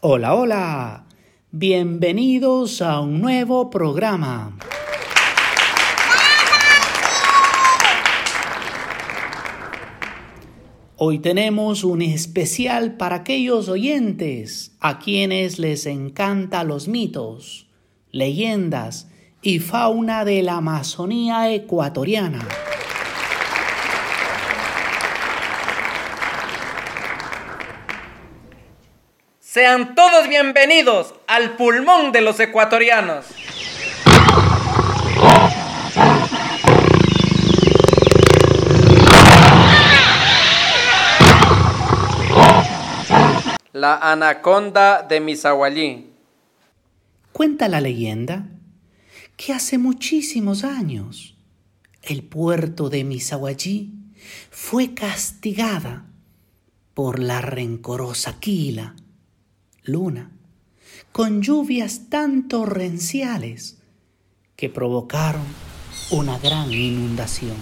Hola, hola. Bienvenidos a un nuevo programa. Hoy tenemos un especial para aquellos oyentes a quienes les encanta los mitos, leyendas y fauna de la Amazonía ecuatoriana. Sean todos bienvenidos al pulmón de los ecuatorianos. La anaconda de Misahuallí. Cuenta la leyenda que hace muchísimos años el puerto de Misahuallí fue castigada por la rencorosa Quila, luna, con lluvias tan torrenciales que provocaron una gran inundación.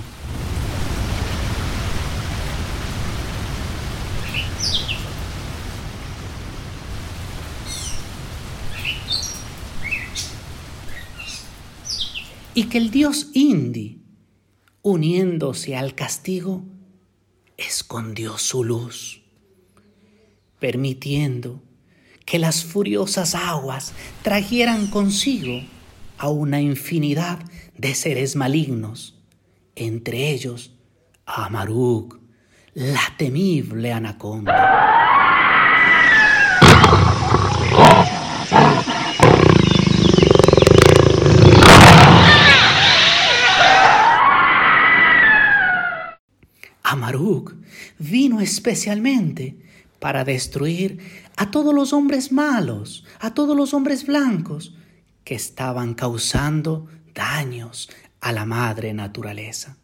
y que el dios Indi, uniéndose al castigo, escondió su luz, permitiendo que las furiosas aguas trajeran consigo a una infinidad de seres malignos, entre ellos a Maruk, la temible anaconda. Amaruk vino especialmente para destruir a todos los hombres malos, a todos los hombres blancos que estaban causando daños a la madre naturaleza.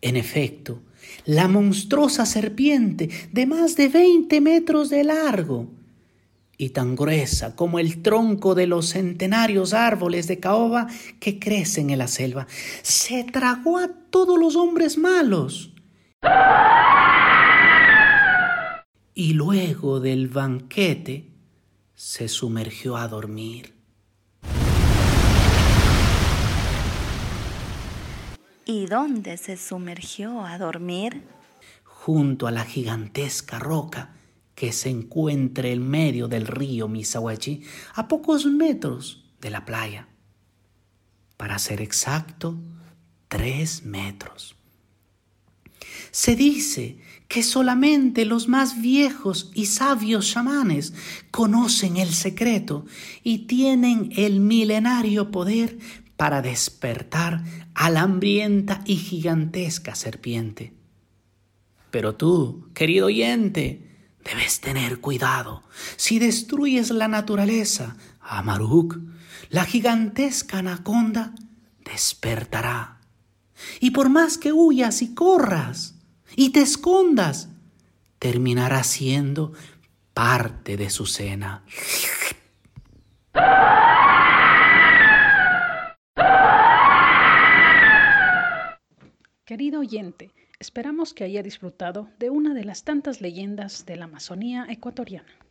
En efecto, la monstruosa serpiente de más de 20 metros de largo y tan gruesa como el tronco de los centenarios árboles de caoba que crecen en la selva, se tragó a todos los hombres malos y luego del banquete se sumergió a dormir. ¿Y dónde se sumergió a dormir? Junto a la gigantesca roca que se encuentra en medio del río Misawachi, a pocos metros de la playa. Para ser exacto, tres metros. Se dice que solamente los más viejos y sabios chamanes conocen el secreto y tienen el milenario poder para despertar a la hambrienta y gigantesca serpiente. Pero tú, querido oyente, debes tener cuidado. Si destruyes la naturaleza, Amaruk, la gigantesca anaconda despertará. Y por más que huyas y corras, y te escondas, terminará siendo parte de su cena. Querido oyente, esperamos que haya disfrutado de una de las tantas leyendas de la Amazonía ecuatoriana.